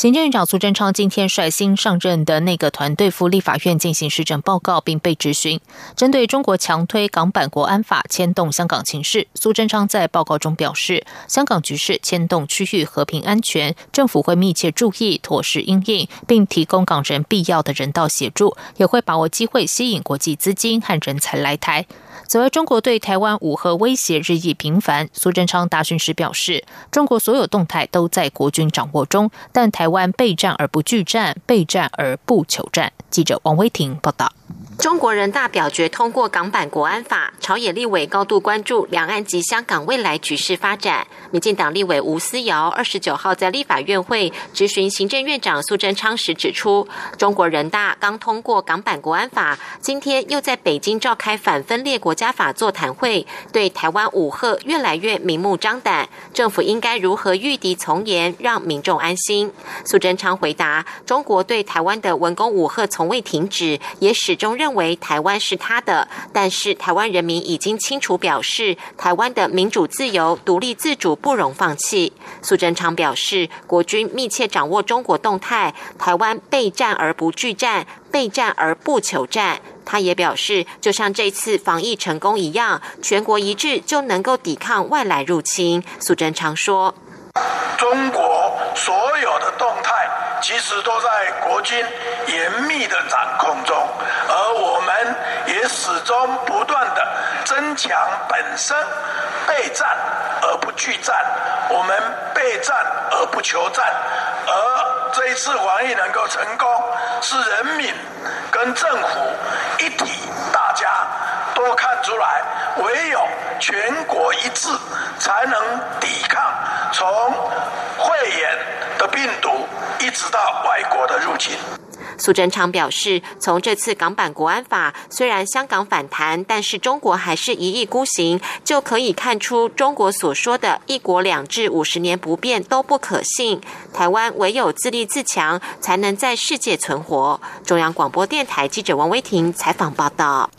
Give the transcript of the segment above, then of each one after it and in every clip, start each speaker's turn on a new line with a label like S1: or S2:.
S1: 行政院长苏贞昌今天率新上任的内阁团队赴立法院进行施政报告，并被质询。针对中国强推港版国安法牵动香港情势，苏贞昌在报告中表示，香港局势牵动区域和平安全，政府会密切注意，妥适应应，并提供港人必要的人道协助，也会把握机会吸引国际资金和人才来台。此外，中国对台湾武核威胁日益频繁。苏贞昌答询时表示，中国所有动态都在国军掌握中，但台湾备战而不拒战，备战而不求战。记者王威婷报道。
S2: 中国人大表决通过港版国安法，朝野立委高度关注两岸及香港未来局势发展。民进党立委吴思瑶二十九号在立法院会质询行政院长苏贞昌时指出，中国人大刚通过港版国安法，今天又在北京召开反分裂国家法座谈会，对台湾武吓越来越明目张胆。政府应该如何御敌从严，让民众安心？苏贞昌回答：中国对台湾的文攻武吓从未停止，也始终认。为为台湾是他的，但是台湾人民已经清楚表示，台湾的民主自由、独立自主不容放弃。苏贞昌表示，国军密切掌握中国动态，台湾备战而不拒战，备战而不求战。他也表示，就像这次防疫成功一样，全国一致就能够抵抗外来入侵。苏贞昌说：“
S3: 中国所有的动态。”其实都在国军严密的掌控中，而我们也始终不断的增强本身备战而不拒战，我们备战而不求战，而这一次防疫能够成功，是人民跟政府一体，大家都看出来，唯有全国一致，才能抵抗从肺炎的病毒。一直到外国的入侵。
S2: 苏贞昌表示，从这次港版国安法，虽然香港反弹，但是中国还是一意孤行，就可以看出中国所说的一国两制五十年不变都不可信。台湾唯有自立自强，才能在世界存活。中央广播电台记者王威婷采访报道。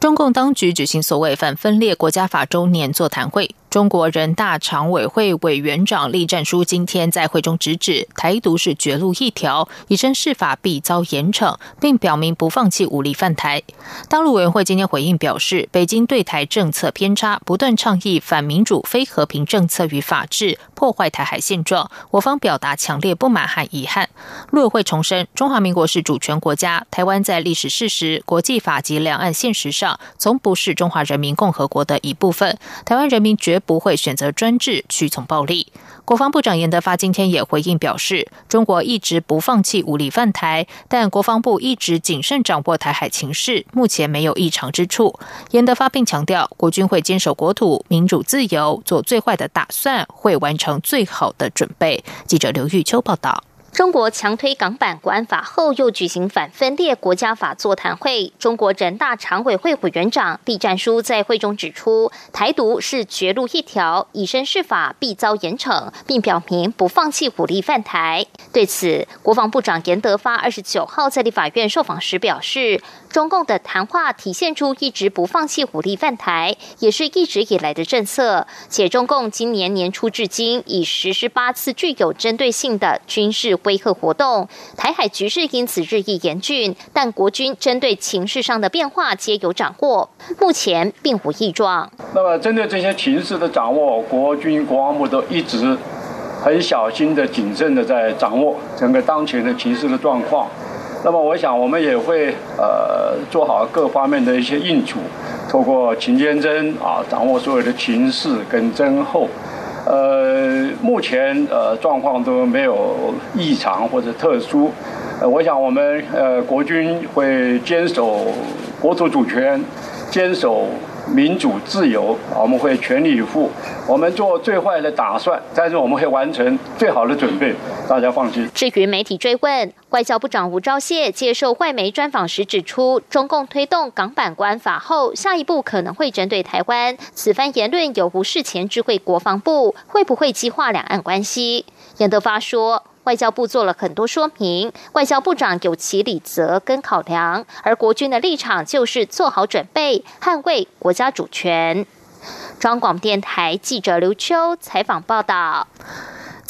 S1: 中共当局举行所谓反分裂国家法周年座谈会。中国人大常委会委员长栗战书今天在会中直指，台独是绝路一条，以身试法必遭严惩，并表明不放弃武力犯台。大陆委员会今天回应表示，北京对台政策偏差，不断倡议反民主、非和平政策与法治，破坏台海现状，我方表达强烈不满和遗憾。陆委会重申，中华民国是主权国家，台湾在历史事实、国际法及两岸现实上，从不是中华人民共和国的一部分，台湾人民绝。不会选择专制，屈从暴力。国防部长严德发今天也回应表示，中国一直不放弃武力犯台，但国防部一直谨慎掌握台海情势，目前没有异常之处。严德发并强调，国军会坚守国土、民主、自由，做最坏的打算，会完成最好的准备。记者刘玉秋报道。
S4: 中国强推港版国安法后，又举行反分裂国家法座谈会。中国人大常委会委员长栗战书在会中指出，台独是绝路一条，以身试法必遭严惩，并表明不放弃武力犯台。对此，国防部长严德发二十九号在立法院受访时表示。中共的谈话体现出一直不放弃武力犯台，也是一直以来的政策。且中共今年年初至今已实施八次具有针对性的军事威吓活动，台海局势因此日益严峻。但国军针对情势上的变化皆有掌握，目前并无异状。
S5: 那么，针对这些情势的掌握，国军国防部都一直很小心的、谨慎的在掌握整个当前的情势的状况。那么，我想我们也会呃做好各方面的一些应处，透过勤监侦啊，掌握所有的情势跟侦后，呃，目前呃状况都没有异常或者特殊，呃，我想我们呃国军会坚守国土主权，坚守民主自由，我们会全力以赴。我们做最坏的打算，但是我们会完成最好的准备，大家放心。
S4: 至于媒体追问，外交部长吴钊燮接受外媒专访时指出，中共推动港版国安法后，下一步可能会针对台湾。此番言论有无事前智慧国防部，会不会激化两岸关系？严德发说。外交部做了很多说明，外交部长有其理责跟考量，而国军的立场就是做好准备，捍卫国家主权。中广电台记者刘秋采访报道。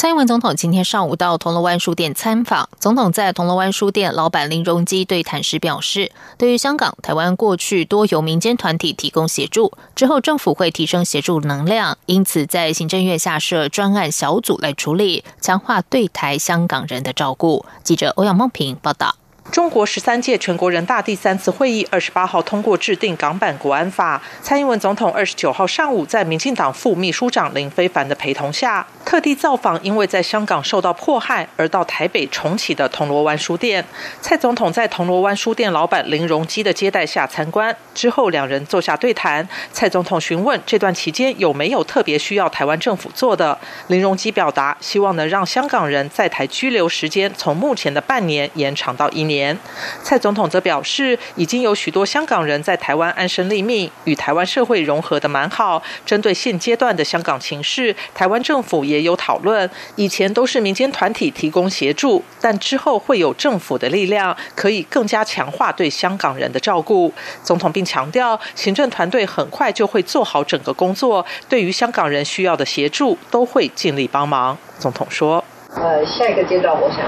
S1: 蔡英文总统今天上午到铜锣湾书店参访。总统在铜锣湾书店老板林荣基对谈时表示，对于香港、台湾过去多由民间团体提供协助，之后政府会提升协助能量，因此在行政院下设专案小组来处理，强化对台香港人的照顾。记者欧阳梦平报道。
S6: 中国十三届全国人大第三次会议二十八号通过制定港版国安法。蔡英文总统二十九号上午在民进党副秘书长林非凡的陪同下，特地造访因为在香港受到迫害而到台北重启的铜锣湾书店。蔡总统在铜锣湾书店老板林荣基的接待下参观之后，两人坐下对谈。蔡总统询问这段期间有没有特别需要台湾政府做的，林荣基表达希望能让香港人在台居留时间从目前的半年延长到一年。年，蔡总统则表示，已经有许多香港人在台湾安身立命，与台湾社会融合的蛮好。针对现阶段的香港情势，台湾政府也有讨论。以前都是民间团体提供协助，但之后会有政府的力量，可以更加强化对香港人的照顾。总统并强调，行政团队很快就会做好整个工作，对于香港人需要的协助，都会尽力帮忙。总统说：“
S7: 呃，下一个阶段，我想。”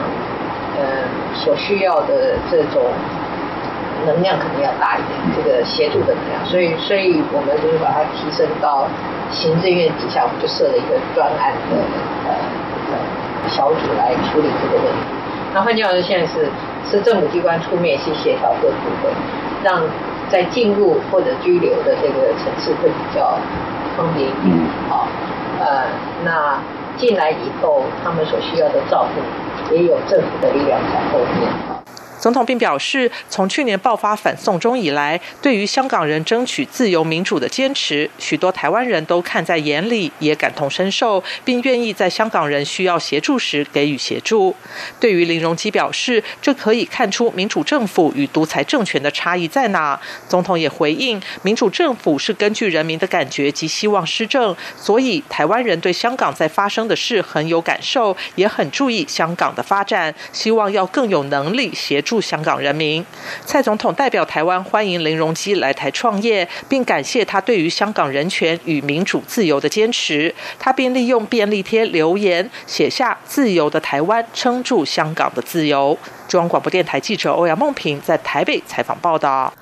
S7: 呃，所需要的这种能量可能要大一点，这个协助的能量，所以，所以我们就是把它提升到行政院底下，我们就设了一个专案的呃小组来处理这个问题。那换句话说，现在是是政府机关出面去协调各部分，让在进入或者拘留的这个层次会比较方便一点。好，呃，那进来以后，他们所需要的照顾。也有政府的力量在后面。
S6: 总统并表示，从去年爆发反送中以来，对于香港人争取自由民主的坚持，许多台湾人都看在眼里，也感同身受，并愿意在香港人需要协助时给予协助。对于林荣基表示，这可以看出民主政府与独裁政权的差异在哪。总统也回应，民主政府是根据人民的感觉及希望施政，所以台湾人对香港在发生的事很有感受，也很注意香港的发展，希望要更有能力协助。香港人民，蔡总统代表台湾欢迎林荣基来台创业，并感谢他对于香港人权与民主自由的坚持。他便利用便利贴留言写下“自由的台湾，撑住香港的自由”。中央广播电台记者欧阳梦平在台北采访报道。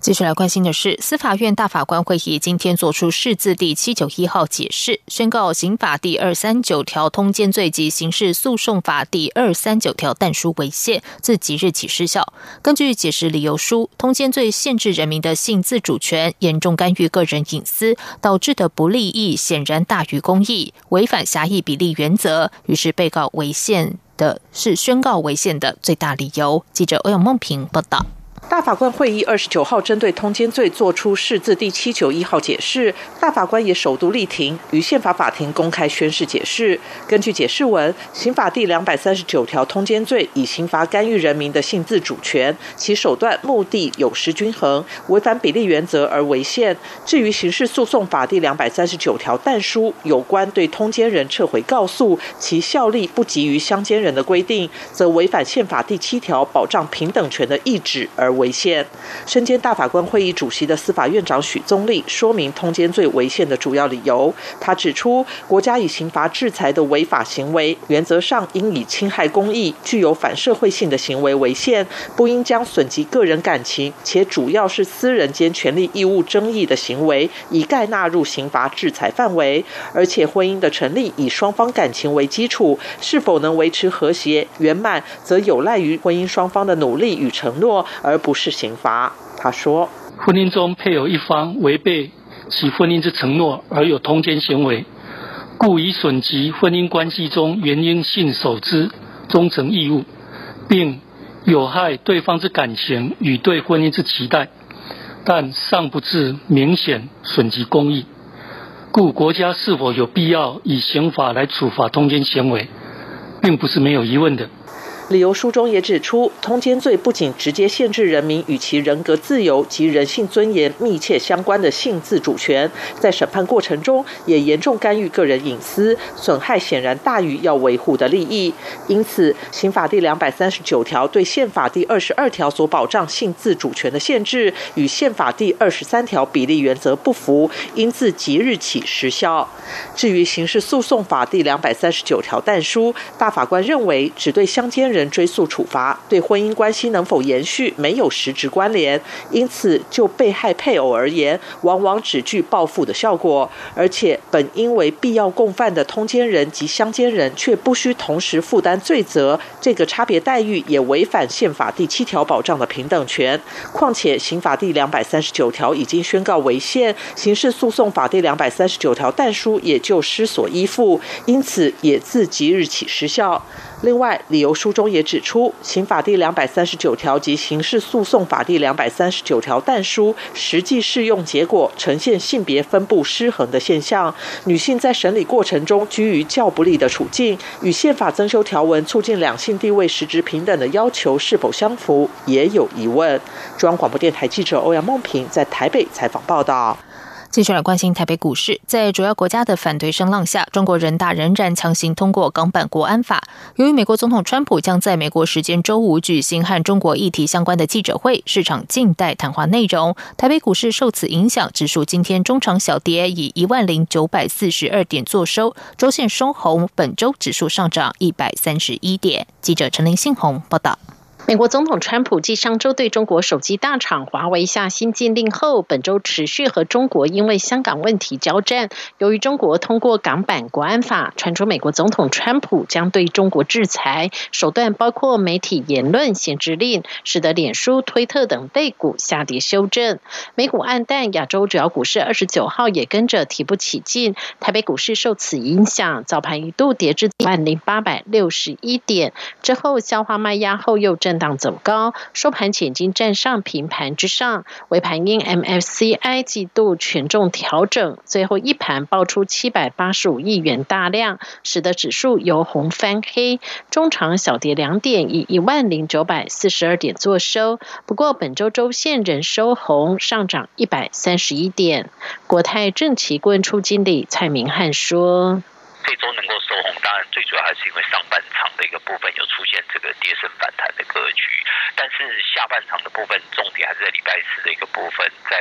S1: 继续来关心的是，司法院大法官会议今天作出释字第七九一号解释，宣告刑法第二三九条通奸罪及刑事诉讼法第二三九条但书违宪，自即日起失效。根据解释理由书，通奸罪限制人民的性自主权，严重干预个人隐私，导致的不利益显然大于公益，违反狭义比例原则。于是被告违宪的是宣告违宪的最大理由。记者欧阳梦平报道。
S6: 大法官会议二十九号针对通奸罪作出释字第七九一号解释，大法官也首度力庭于宪法法庭公开宣誓解释。根据解释文，刑法第两百三十九条通奸罪以刑罚干预人民的性自主权，其手段目的有失均衡，违反比例原则而违宪。至于刑事诉讼法第两百三十九条但书有关对通奸人撤回告诉，其效力不及于相奸人的规定，则违反宪法第七条保障平等权的意旨而。而违宪。身兼大法官会议主席的司法院长许宗立说明通奸罪违宪的主要理由。他指出，国家以刑罚制裁的违法行为，原则上应以侵害公益、具有反社会性的行为为限，不应将损及个人感情且主要是私人间权利义务争议的行为，一概纳入刑罚制裁范围。而且，婚姻的成立以双方感情为基础，是否能维持和谐圆满，则有赖于婚姻双方的努力与承诺，而不。是刑罚，他说：
S8: 婚姻中配偶一方违背其婚姻之承诺而有通奸行为，故以损及婚姻关系中原因性守之忠诚义务，并有害对方之感情与对婚姻之期待。但尚不至明显损及公益，故国家是否有必要以刑法来处罚通奸行为，并不是没有疑问的。
S6: 理由书中也指出，通奸罪不仅直接限制人民与其人格自由及人性尊严密切相关的性自主权，在审判过程中也严重干预个人隐私，损害显然大于要维护的利益。因此，刑法第两百三十九条对宪法第二十二条所保障性自主权的限制，与宪法第二十三条比例原则不符，应自即日起失效。至于刑事诉讼法第两百三十九条但书，大法官认为只对相奸人。人追诉处罚对婚姻关系能否延续没有实质关联，因此就被害配偶而言，往往只具报复的效果。而且本应为必要共犯的通奸人及相奸人，却不需同时负担罪责，这个差别待遇也违反宪法第七条保障的平等权。况且刑法第两百三十九条已经宣告违宪，刑事诉讼法第两百三十九条但书也就失所依附，因此也自即日起失效。另外，理由书中也指出，刑法第两百三十九条及刑事诉讼法第两百三十九条但书实际适用结果呈现性别分布失衡的现象，女性在审理过程中居于较不利的处境，与宪法增修条文促进两性地位实质平等的要求是否相符，也有疑问。中央广播电台记者欧阳梦平在台北采访报道。
S1: 继续来关心台北股市，在主要国家的反对声浪下，中国人大仍然强行通过港版国安法。由于美国总统川普将在美国时间周五举行和中国议题相关的记者会，市场静待谈话内容。台北股市受此影响，指数今天中长小跌，以一万零九百四十二点作收，周线收红。本周指数上涨一百三十一点。记者陈林信宏报道。
S9: 美国总统川普继上周对中国手机大厂华为下新禁令后，本周持续和中国因为香港问题交战。由于中国通过港版国安法，传出美国总统川普将对中国制裁，手段包括媒体言论限制令，使得脸书、推特等类股下跌修正。美股暗淡，亚洲主要股市二十九号也跟着提不起劲。台北股市受此影响，早盘一度跌至一万零八百六十一点，之后消化卖压后又震。荡走高，收盘前已经站上平盘之上。尾盘因 MFCI 季度权重调整，最后一盘爆出七百八十五亿元大量，使得指数由红翻黑。中长小跌两点，以一万零九百四十二点作收。不过本周周线仍收红，上涨一百三十一点。国泰正奇问处经理蔡明汉说。
S10: 这周能够收红，当然最主要还是因为上半场的一个部分有出现这个跌升反弹的格局，但是下半场的部分重点还是在礼拜四的一个部分，在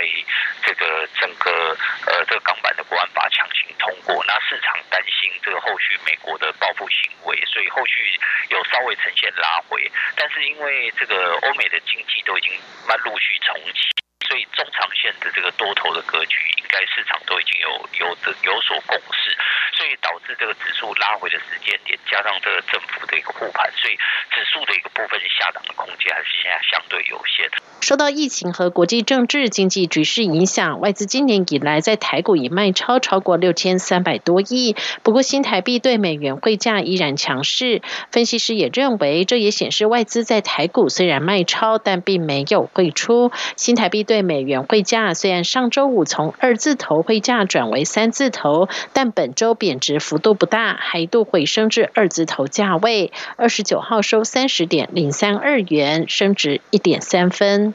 S10: 这个整个呃这个港版的国安法强行通过，那市场担心这个后续美国的报复行为，所以后续有稍微呈现拉回，但是因为这个欧美的经济都已经慢陆续重启，所以中长线的这个多头的格局，应该市场都已经有有的有所共识。所以导致这个指数拉回的时间点，加上这个政府的一个护盘，所以指数的一个部分下档的空间还是现在相对有限的。
S9: 受到疫情和国际政治经济局势影响，外资今年以来在台股已卖超超过六千三百多亿。不过新台币对美元汇价依然强势，分析师也认为，这也显示外资在台股虽然卖超，但并没有汇出。新台币对美元汇价虽然上周五从二字头汇价转为三字头，但本周。贬值幅度不大，还一度回升至二字头价位。二十九号收三十点零三二元，升值一点三分。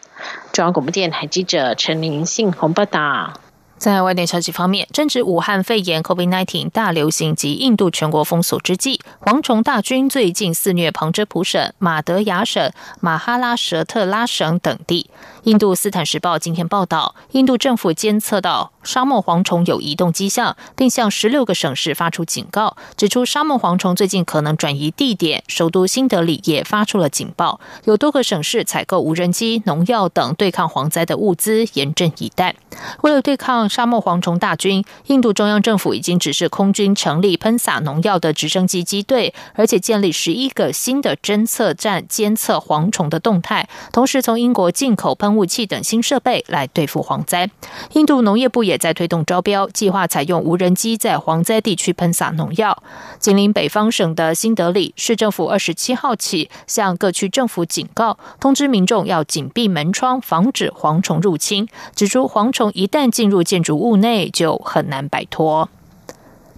S9: 中央广播电台记者陈林信洪报道。
S1: 在外电消息方面，正值武汉肺炎 （COVID-19） 大流行及印度全国封锁之际，蝗虫大军最近肆虐旁遮普省、马德雅省、马哈拉舍特拉省等地。印度斯坦时报今天报道，印度政府监测到沙漠蝗虫有移动迹象，并向十六个省市发出警告，指出沙漠蝗虫最近可能转移地点。首都新德里也发出了警报，有多个省市采购无人机、农药等对抗蝗灾的物资，严阵以待。为了对抗沙漠蝗虫大军，印度中央政府已经指示空军成立喷洒农药的直升机机队，而且建立十一个新的侦测站，监测蝗虫的动态。同时，从英国进口喷喷雾器等新设备来对付蝗灾。印度农业部也在推动招标，计划采用无人机在蝗灾地区喷洒农药。紧邻北方省的新德里市政府二十七号起向各区政府警告，通知民众要紧闭门窗，防止蝗虫入侵。指出蝗虫一旦进入建筑物内，就很难摆脱。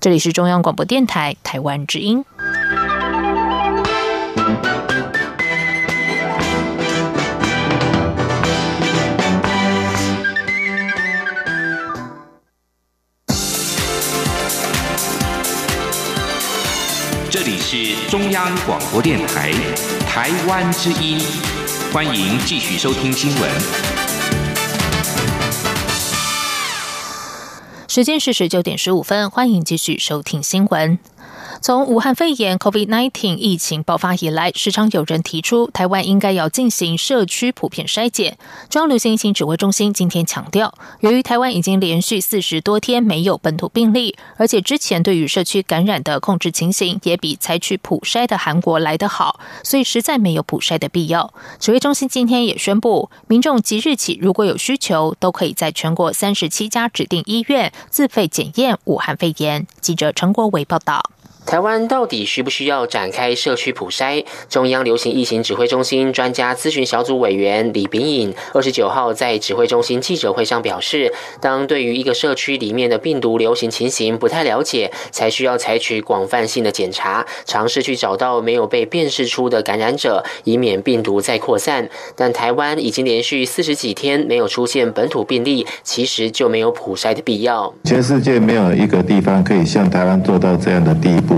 S1: 这里是中央广播电台台湾之音。
S11: 这里是中央广播电台台湾之音，欢迎继续收听新闻。
S1: 时间是十九点十五分，欢迎继续收听新闻。从武汉肺炎 （COVID-19） 疫情爆发以来，时常有人提出台湾应该要进行社区普遍筛检。中央流行疫情指挥中心今天强调，由于台湾已经连续四十多天没有本土病例，而且之前对于社区感染的控制情形也比采取普筛的韩国来得好，所以实在没有普筛的必要。指挥中心今天也宣布，民众即日起如果有需求，都可以在全国三十七家指定医院自费检验武汉肺炎。记者陈国伟报道。
S12: 台湾到底需不需要展开社区普筛？中央流行疫情指挥中心专家咨询小组委员李炳颖二十九号在指挥中心记者会上表示，当对于一个社区里面的病毒流行情形不太了解，才需要采取广泛性的检查，尝试去找到没有被辨识出的感染者，以免病毒再扩散。但台湾已经连续四十几天没有出现本土病例，其实就没有普筛的必要。
S13: 全世界没有一个地方可以像台湾做到这样的地步。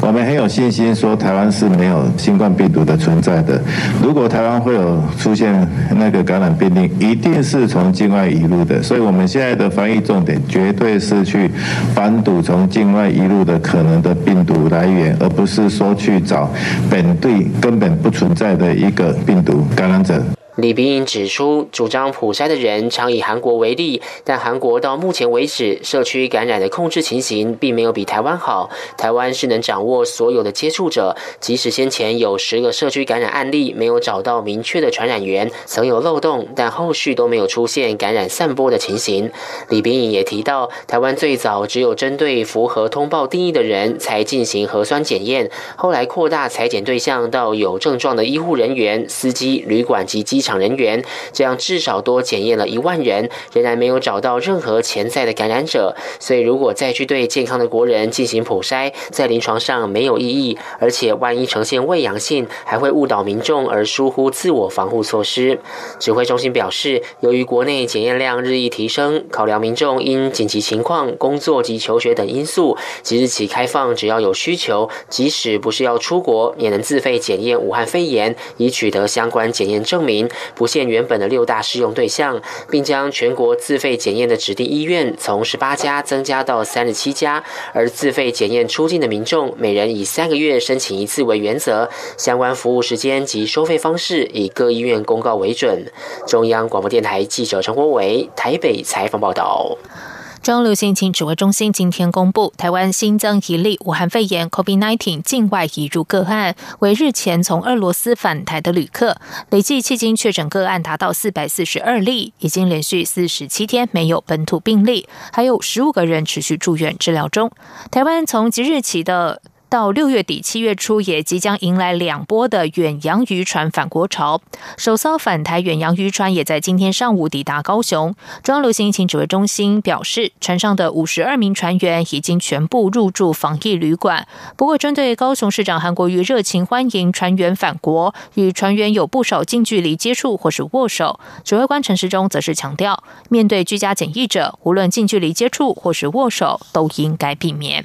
S13: 我们很有信心说台湾是没有新冠病毒的存在的。如果台湾会有出现那个感染病例，一定是从境外移入的。所以我们现在的防疫重点绝对是去反堵从境外移入的可能的病毒来源，而不是说去找本地根本不存在的一个病毒感染者。
S12: 李冰颖指出，主张普筛的人常以韩国为例，但韩国到目前为止社区感染的控制情形并没有比台湾好。台湾是能掌握所有的接触者，即使先前有十个社区感染案例没有找到明确的传染源，曾有漏洞，但后续都没有出现感染散播的情形。李冰颖也提到，台湾最早只有针对符合通报定义的人才进行核酸检验，后来扩大裁剪对象到有症状的医护人员、司机、旅馆及机。场场人员，这样至少多检验了一万人，仍然没有找到任何潜在的感染者。所以，如果再去对健康的国人进行普筛，在临床上没有意义，而且万一呈现未阳性，还会误导民众而疏忽自我防护措施。指挥中心表示，由于国内检验量日益提升，考量民众因紧急情况、工作及求学等因素，即日起开放，只要有需求，即使不是要出国，也能自费检验武汉肺炎，以取得相关检验证明。不限原本的六大适用对象，并将全国自费检验的指定医院从十八家增加到三十七家，而自费检验出境的民众，每人以三个月申请一次为原则，相关服务时间及收费方式以各医院公告为准。中央广播电台记者陈国伟台北采访报道。
S1: 中央流行情指挥中心今天公布，台湾新增一例武汉肺炎 （COVID-19） 境外移入个案，为日前从俄罗斯返台的旅客。累计迄今确诊个案达到四百四十二例，已经连续四十七天没有本土病例，还有十五个人持续住院治疗中。台湾从即日起的。到六月底、七月初，也即将迎来两波的远洋渔船返国潮。首艘返台远洋渔船也在今天上午抵达高雄。中央流行疫情指挥中心表示，船上的五十二名船员已经全部入住防疫旅馆。不过，针对高雄市长韩国瑜热情欢迎船员返国，与船员有不少近距离接触或是握手，指挥官陈时中则是强调，面对居家检疫者，无论近距离接触或是握手，都应该避免。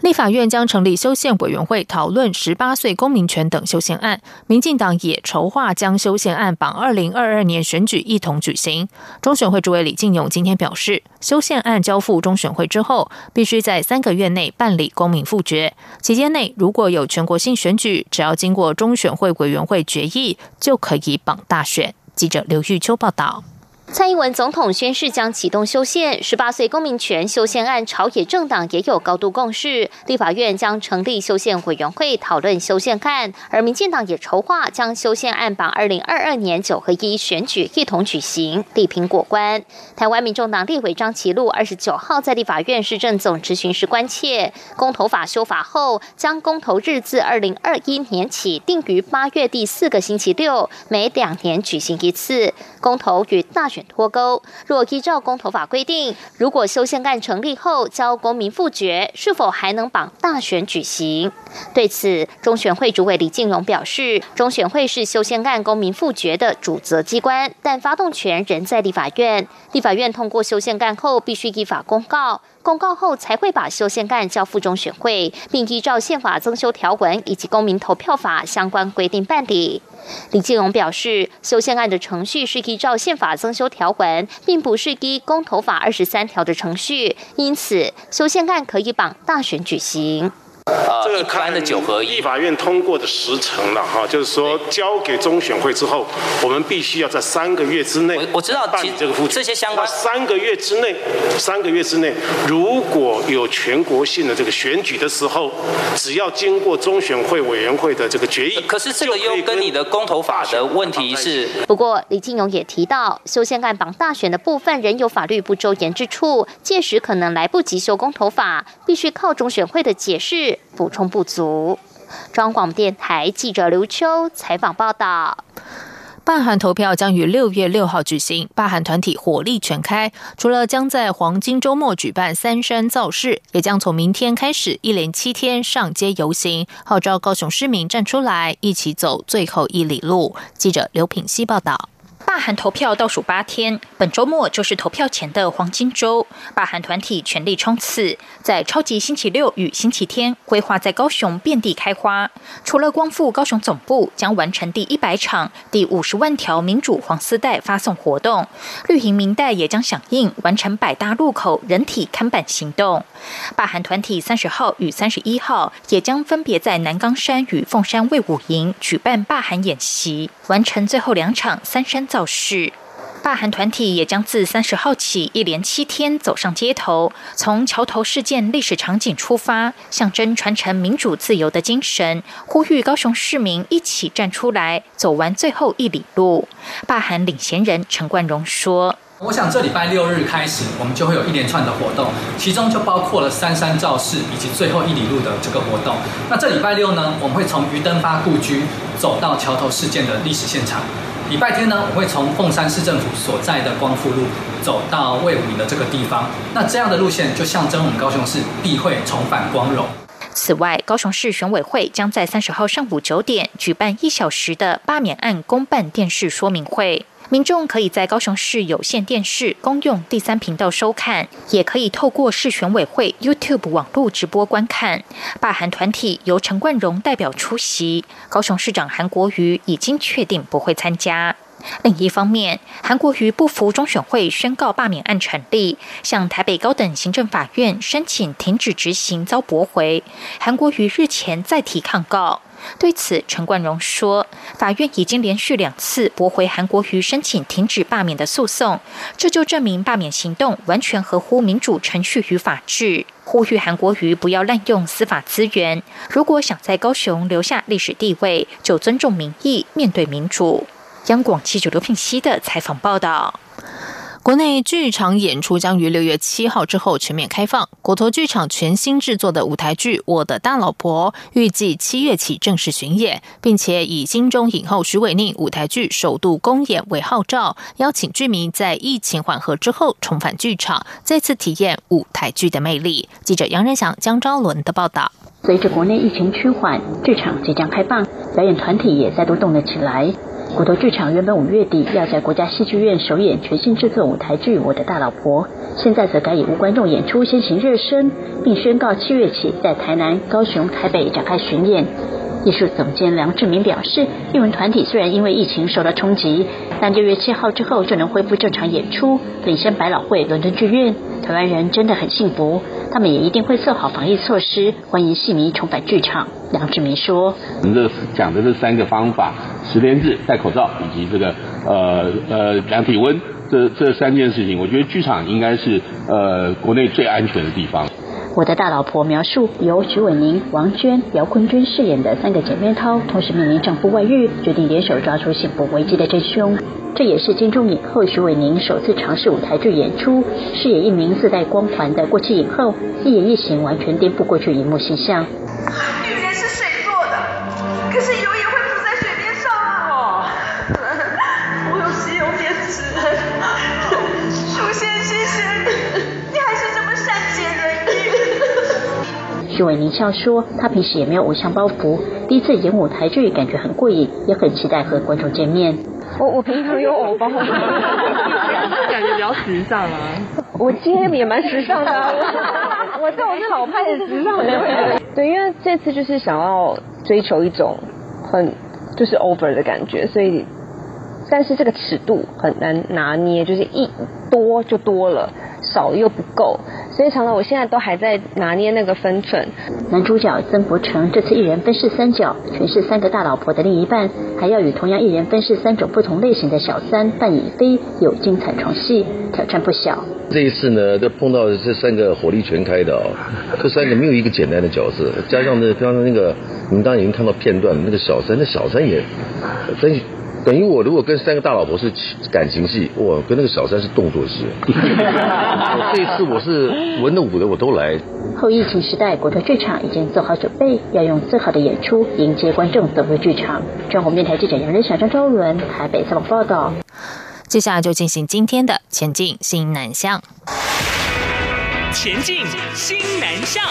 S1: 立法院将成立修宪委员会讨论十八岁公民权等修宪案，民进党也筹划将修宪案绑二零二二年选举一同举行。中选会主委李进勇今天表示，修宪案交付中选会之后，必须在三个月内办理公民复决，期间内如果有全国性选举，只要经过中选会委员会决议，就可以绑大选。记者刘玉秋报道。
S4: 蔡英文总统宣誓将启动修宪，十八岁公民权修宪案，朝野政党也有高度共识。立法院将成立修宪委员会讨论修宪案，而民进党也筹划将修宪案绑二零二二年九合一选举一同举行，力评过关。台湾民众党立委张其禄二十九号在立法院市政总执行时关切，公投法修法后，将公投日自二零二一年起定于八月第四个星期六，每两年举行一次。公投与大选脱钩。若依照公投法规定，如果修宪案成立后交公民复决，是否还能绑大选举行？对此，中选会主委李进荣表示，中选会是修宪案公民复决的主责机关，但发动权仍在立法院。立法院通过修宪案后，必须依法公告。公告后才会把修宪案交付中选会，并依照宪法增修条文以及公民投票法相关规定办理。李建荣表示，修宪案的程序是依照宪法增修条文，并不是依公投法二十三条的程序，因此修宪案可以绑大选举行。
S14: 这个看的九合一，立法院通过的时程了哈，就是说交给中选会之后，我们必须要在三个月之内，
S15: 我知道
S14: 办理这个复
S15: 这些相关
S14: 三个月之内，三个月之内，如果有全国性的这个选举的时候，只要经过中选会委员会的这个决议，
S15: 可是这个又跟你的公投法的问题是。
S4: 不过李金勇也提到，修宪案绑大选的部分仍有法律不周延之处，届时可能来不及修公投法，必须靠中选会的解释。补充不足。中广电台记者刘秋采访报道。
S1: 罢韩投票将于六月六号举行，罢韩团体火力全开，除了将在黄金周末举办三山造势，也将从明天开始一连七天上街游行，号召高雄市民站出来，一起走最后一里路。记者刘品希报道。
S16: 罢韩投票倒数八天，本周末就是投票前的黄金周。罢韩团体全力冲刺，在超级星期六与星期天规划在高雄遍地开花。除了光复高雄总部，将完成第一百场、第五十万条民主黄丝带发送活动。绿营民代也将响应，完成百大路口人体看板行动。罢韩团体三十号与三十一号也将分别在南冈山与凤山卫武营举办罢韩演习，完成最后两场三山造。造势，罢韩团体也将自三十号起一连七天走上街头，从桥头事件历史场景出发，象征传承民主自由的精神，呼吁高雄市民一起站出来，走完最后一里路。罢韩领衔人陈冠荣说：“
S17: 我想这礼拜六日开始，我们就会有一连串的活动，其中就包括了三山造势以及最后一里路的这个活动。那这礼拜六呢，我们会从余登发故居走到桥头事件的历史现场。”礼拜天呢，我会从凤山市政府所在的光复路走到魏武营的这个地方。那这样的路线就象征我们高雄市必会重返光荣。
S16: 此外，高雄市选委会将在三十号上午九点举办一小时的罢免案公办电视说明会。民众可以在高雄市有线电视公用第三频道收看，也可以透过市选委会 YouTube 网络直播观看。罢韩团体由陈冠荣代表出席，高雄市长韩国瑜已经确定不会参加。另一方面，韩国瑜不服中选会宣告罢免案成立，向台北高等行政法院申请停止执行遭驳回。韩国瑜日前再提抗告。对此，陈冠荣说：“法院已经连续两次驳回韩国瑜申请停止罢免的诉讼，这就证明罢免行动完全合乎民主程序与法治。呼吁韩国瑜不要滥用司法资源，如果想在高雄留下历史地位，就尊重民意，面对民主。”央广记者刘聘熙的采访报道。
S1: 国内剧场演出将于六月七号之后全面开放。国投剧场全新制作的舞台剧《我的大老婆》预计七月起正式巡演，并且以金钟影后徐伟宁舞台剧首度公演为号召，邀请剧迷在疫情缓和之后重返剧场，再次体验舞台剧的魅力。记者杨仁祥、江昭伦的报道。
S18: 随着国内疫情趋缓，剧场即将开放，表演团体也再度动了起来。骨头剧场原本五月底要在国家戏剧院首演全新制作舞台剧《我的大老婆》，现在则改以无观众演出先行热身，并宣告七月起在台南、高雄、台北展开巡演。艺术总监梁志明表示，艺文团体虽然因为疫情受到冲击，但六月七号之后就能恢复正常演出，领先百老汇、伦敦剧院。台湾人真的很幸福，他们也一定会做好防疫措施，欢迎戏迷重返剧场。梁志明说：“
S19: 我们这讲的这三个方法，十连制、戴口罩以及这个呃呃量体温，这这三件事情，我觉得剧场应该是呃国内最安全的地方。”
S18: 我的大老婆描述由徐伟宁、王娟、姚坤君饰演的三个姐妹淘，同时面临丈夫外遇，决定联手抓出幸福危机的真凶。这也是金钟影后徐伟宁首次尝试舞台剧演出，饰演一名自带光环的过气影后，一言一行完全颠覆过去荧幕形象。徐伟宁笑说：“他平时也没有偶像包袱，第一次演舞台剧，感觉很过瘾，也很期待和观众见面。
S20: 我我平常有偶包，感觉比较时尚啊。我今天也蛮时尚的，我在我是老派的时尚。对，因为这次就是想要追求一种很就是 over 的感觉，所以但是这个尺度很难拿捏，就是一多就多了，少又不够。”所以常常我现在都还在拿捏那个分寸。
S18: 男主角曾国成这次一人分饰三角，诠释三个大老婆的另一半，还要与同样一人分饰三种不同类型的小三范以飞有精彩床戏，挑战不小。
S21: 这一次呢，就碰到这三个火力全开的哦，这三个没有一个简单的角色，加上呢，刚刚那个你们刚刚已经看到片段，那个小三，那小三也真。等于我如果跟三个大老婆是感情戏，我跟那个小三是动作戏。这次我是文的武的我都来。
S18: 后疫情时代，国特剧场已经做好准备，要用最好的演出迎接观众走入剧场。中国电台记者杨仁祥、张昭伦台北采访报道。
S1: 接下来就进行今天的前进新南向。
S22: 前进新南向。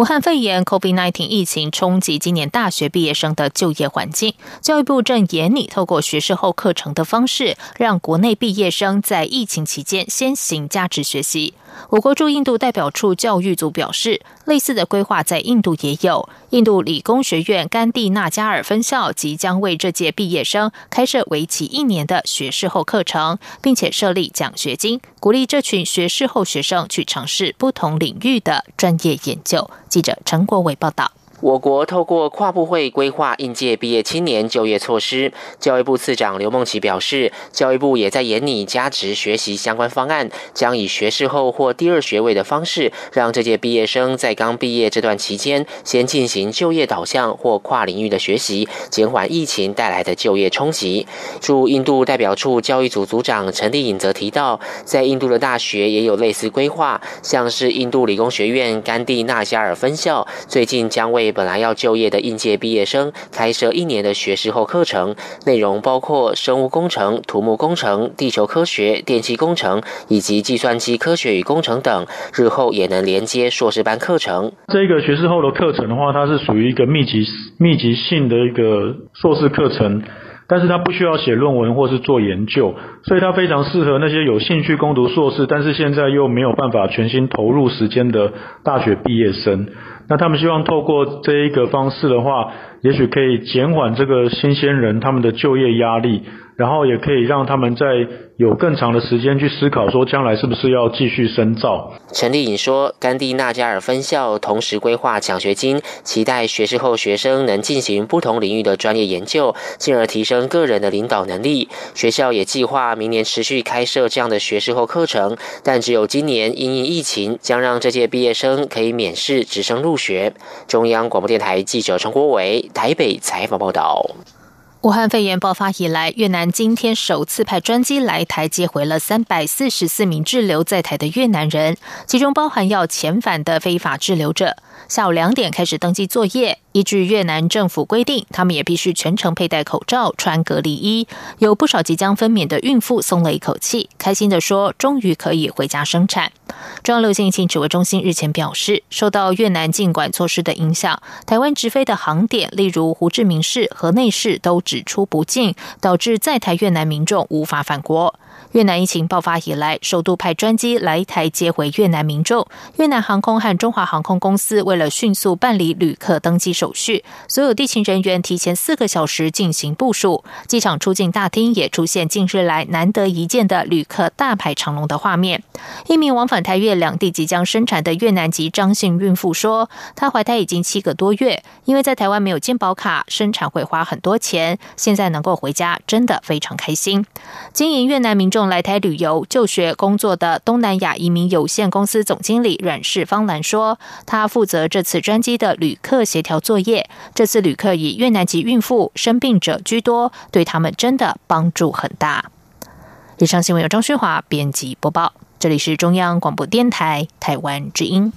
S1: 武汉肺炎 （COVID-19） 疫情冲击今年大学毕业生的就业环境，教育部正严拟透过学士后课程的方式，让国内毕业生在疫情期间先行价值学习。我国驻印度代表处教育组表示，类似的规划在印度也有。印度理工学院甘地纳加尔分校即将为这届毕业生开设为期一年的学士后课程，并且设立奖学金，鼓励这群学士后学生去尝试不同领域的专业研究。记者陈国伟报道。
S12: 我国透过跨部会规划应届毕业青年就业措施，教育部次长刘梦琪表示，教育部也在研拟加值学习相关方案，将以学士后或第二学位的方式，让这届毕业生在刚毕业这段期间，先进行就业导向或跨领域的学习，减缓疫情带来的就业冲击。驻印度代表处教育组组长陈丽颖则提到，在印度的大学也有类似规划，像是印度理工学院甘地纳加尔分校，最近将为本来要就业的应届毕业生开设一年的学士后课程，内容包括生物工程、土木工程、地球科学、电气工程以及计算机科学与工程等，日后也能连接硕士班课程。
S23: 这个学士后的课程的话，它是属于一个密集密集性的一个硕士课程，但是它不需要写论文或是做研究，所以它非常适合那些有兴趣攻读硕士，但是现在又没有办法全心投入时间的大学毕业生。那他们希望透过这一个方式的话，也许可以减缓这个新鲜人他们的就业压力。然后也可以让他们在有更长的时间去思考，说将来是不是要继续深造。
S12: 陈丽颖说，甘地纳加尔分校同时规划奖学金，期待学士后学生能进行不同领域的专业研究，进而提升个人的领导能力。学校也计划明年持续开设这样的学士后课程，但只有今年因应疫情，将让这届毕业生可以免试直升入学。中央广播电台记者陈国伟台北采访报道。
S1: 武汉肺炎爆发以来，越南今天首次派专机来台接回了三百四十四名滞留在台的越南人，其中包含要遣返的非法滞留者。下午两点开始登记作业。依据越南政府规定，他们也必须全程佩戴口罩、穿隔离衣。有不少即将分娩的孕妇松了一口气，开心地说：“终于可以回家生产。”中央流行疫情指挥中心日前表示，受到越南禁管措施的影响，台湾直飞的航点，例如胡志明市和内市，都只出不进，导致在台越南民众无法返国。越南疫情爆发以来，首度派专机来台接回越南民众。越南航空和中华航空公司为了迅速办理旅客登机手续，所有地勤人员提前四个小时进行部署。机场出境大厅也出现近日来难得一见的旅客大排长龙的画面。一名往返台越两地即将生产的越南籍张姓孕妇说：“她怀胎已经七个多月，因为在台湾没有健保卡，生产会花很多钱。现在能够回家，真的非常开心。”经营越南民众。来台旅游、就学、工作的东南亚移民有限公司总经理阮氏芳兰说：“他负责这次专机的旅客协调作业。这次旅客以越南籍孕妇、生病者居多，对他们真的帮助很大。”以上新闻由张旭华编辑播报，这里是中央广播电台台湾之音。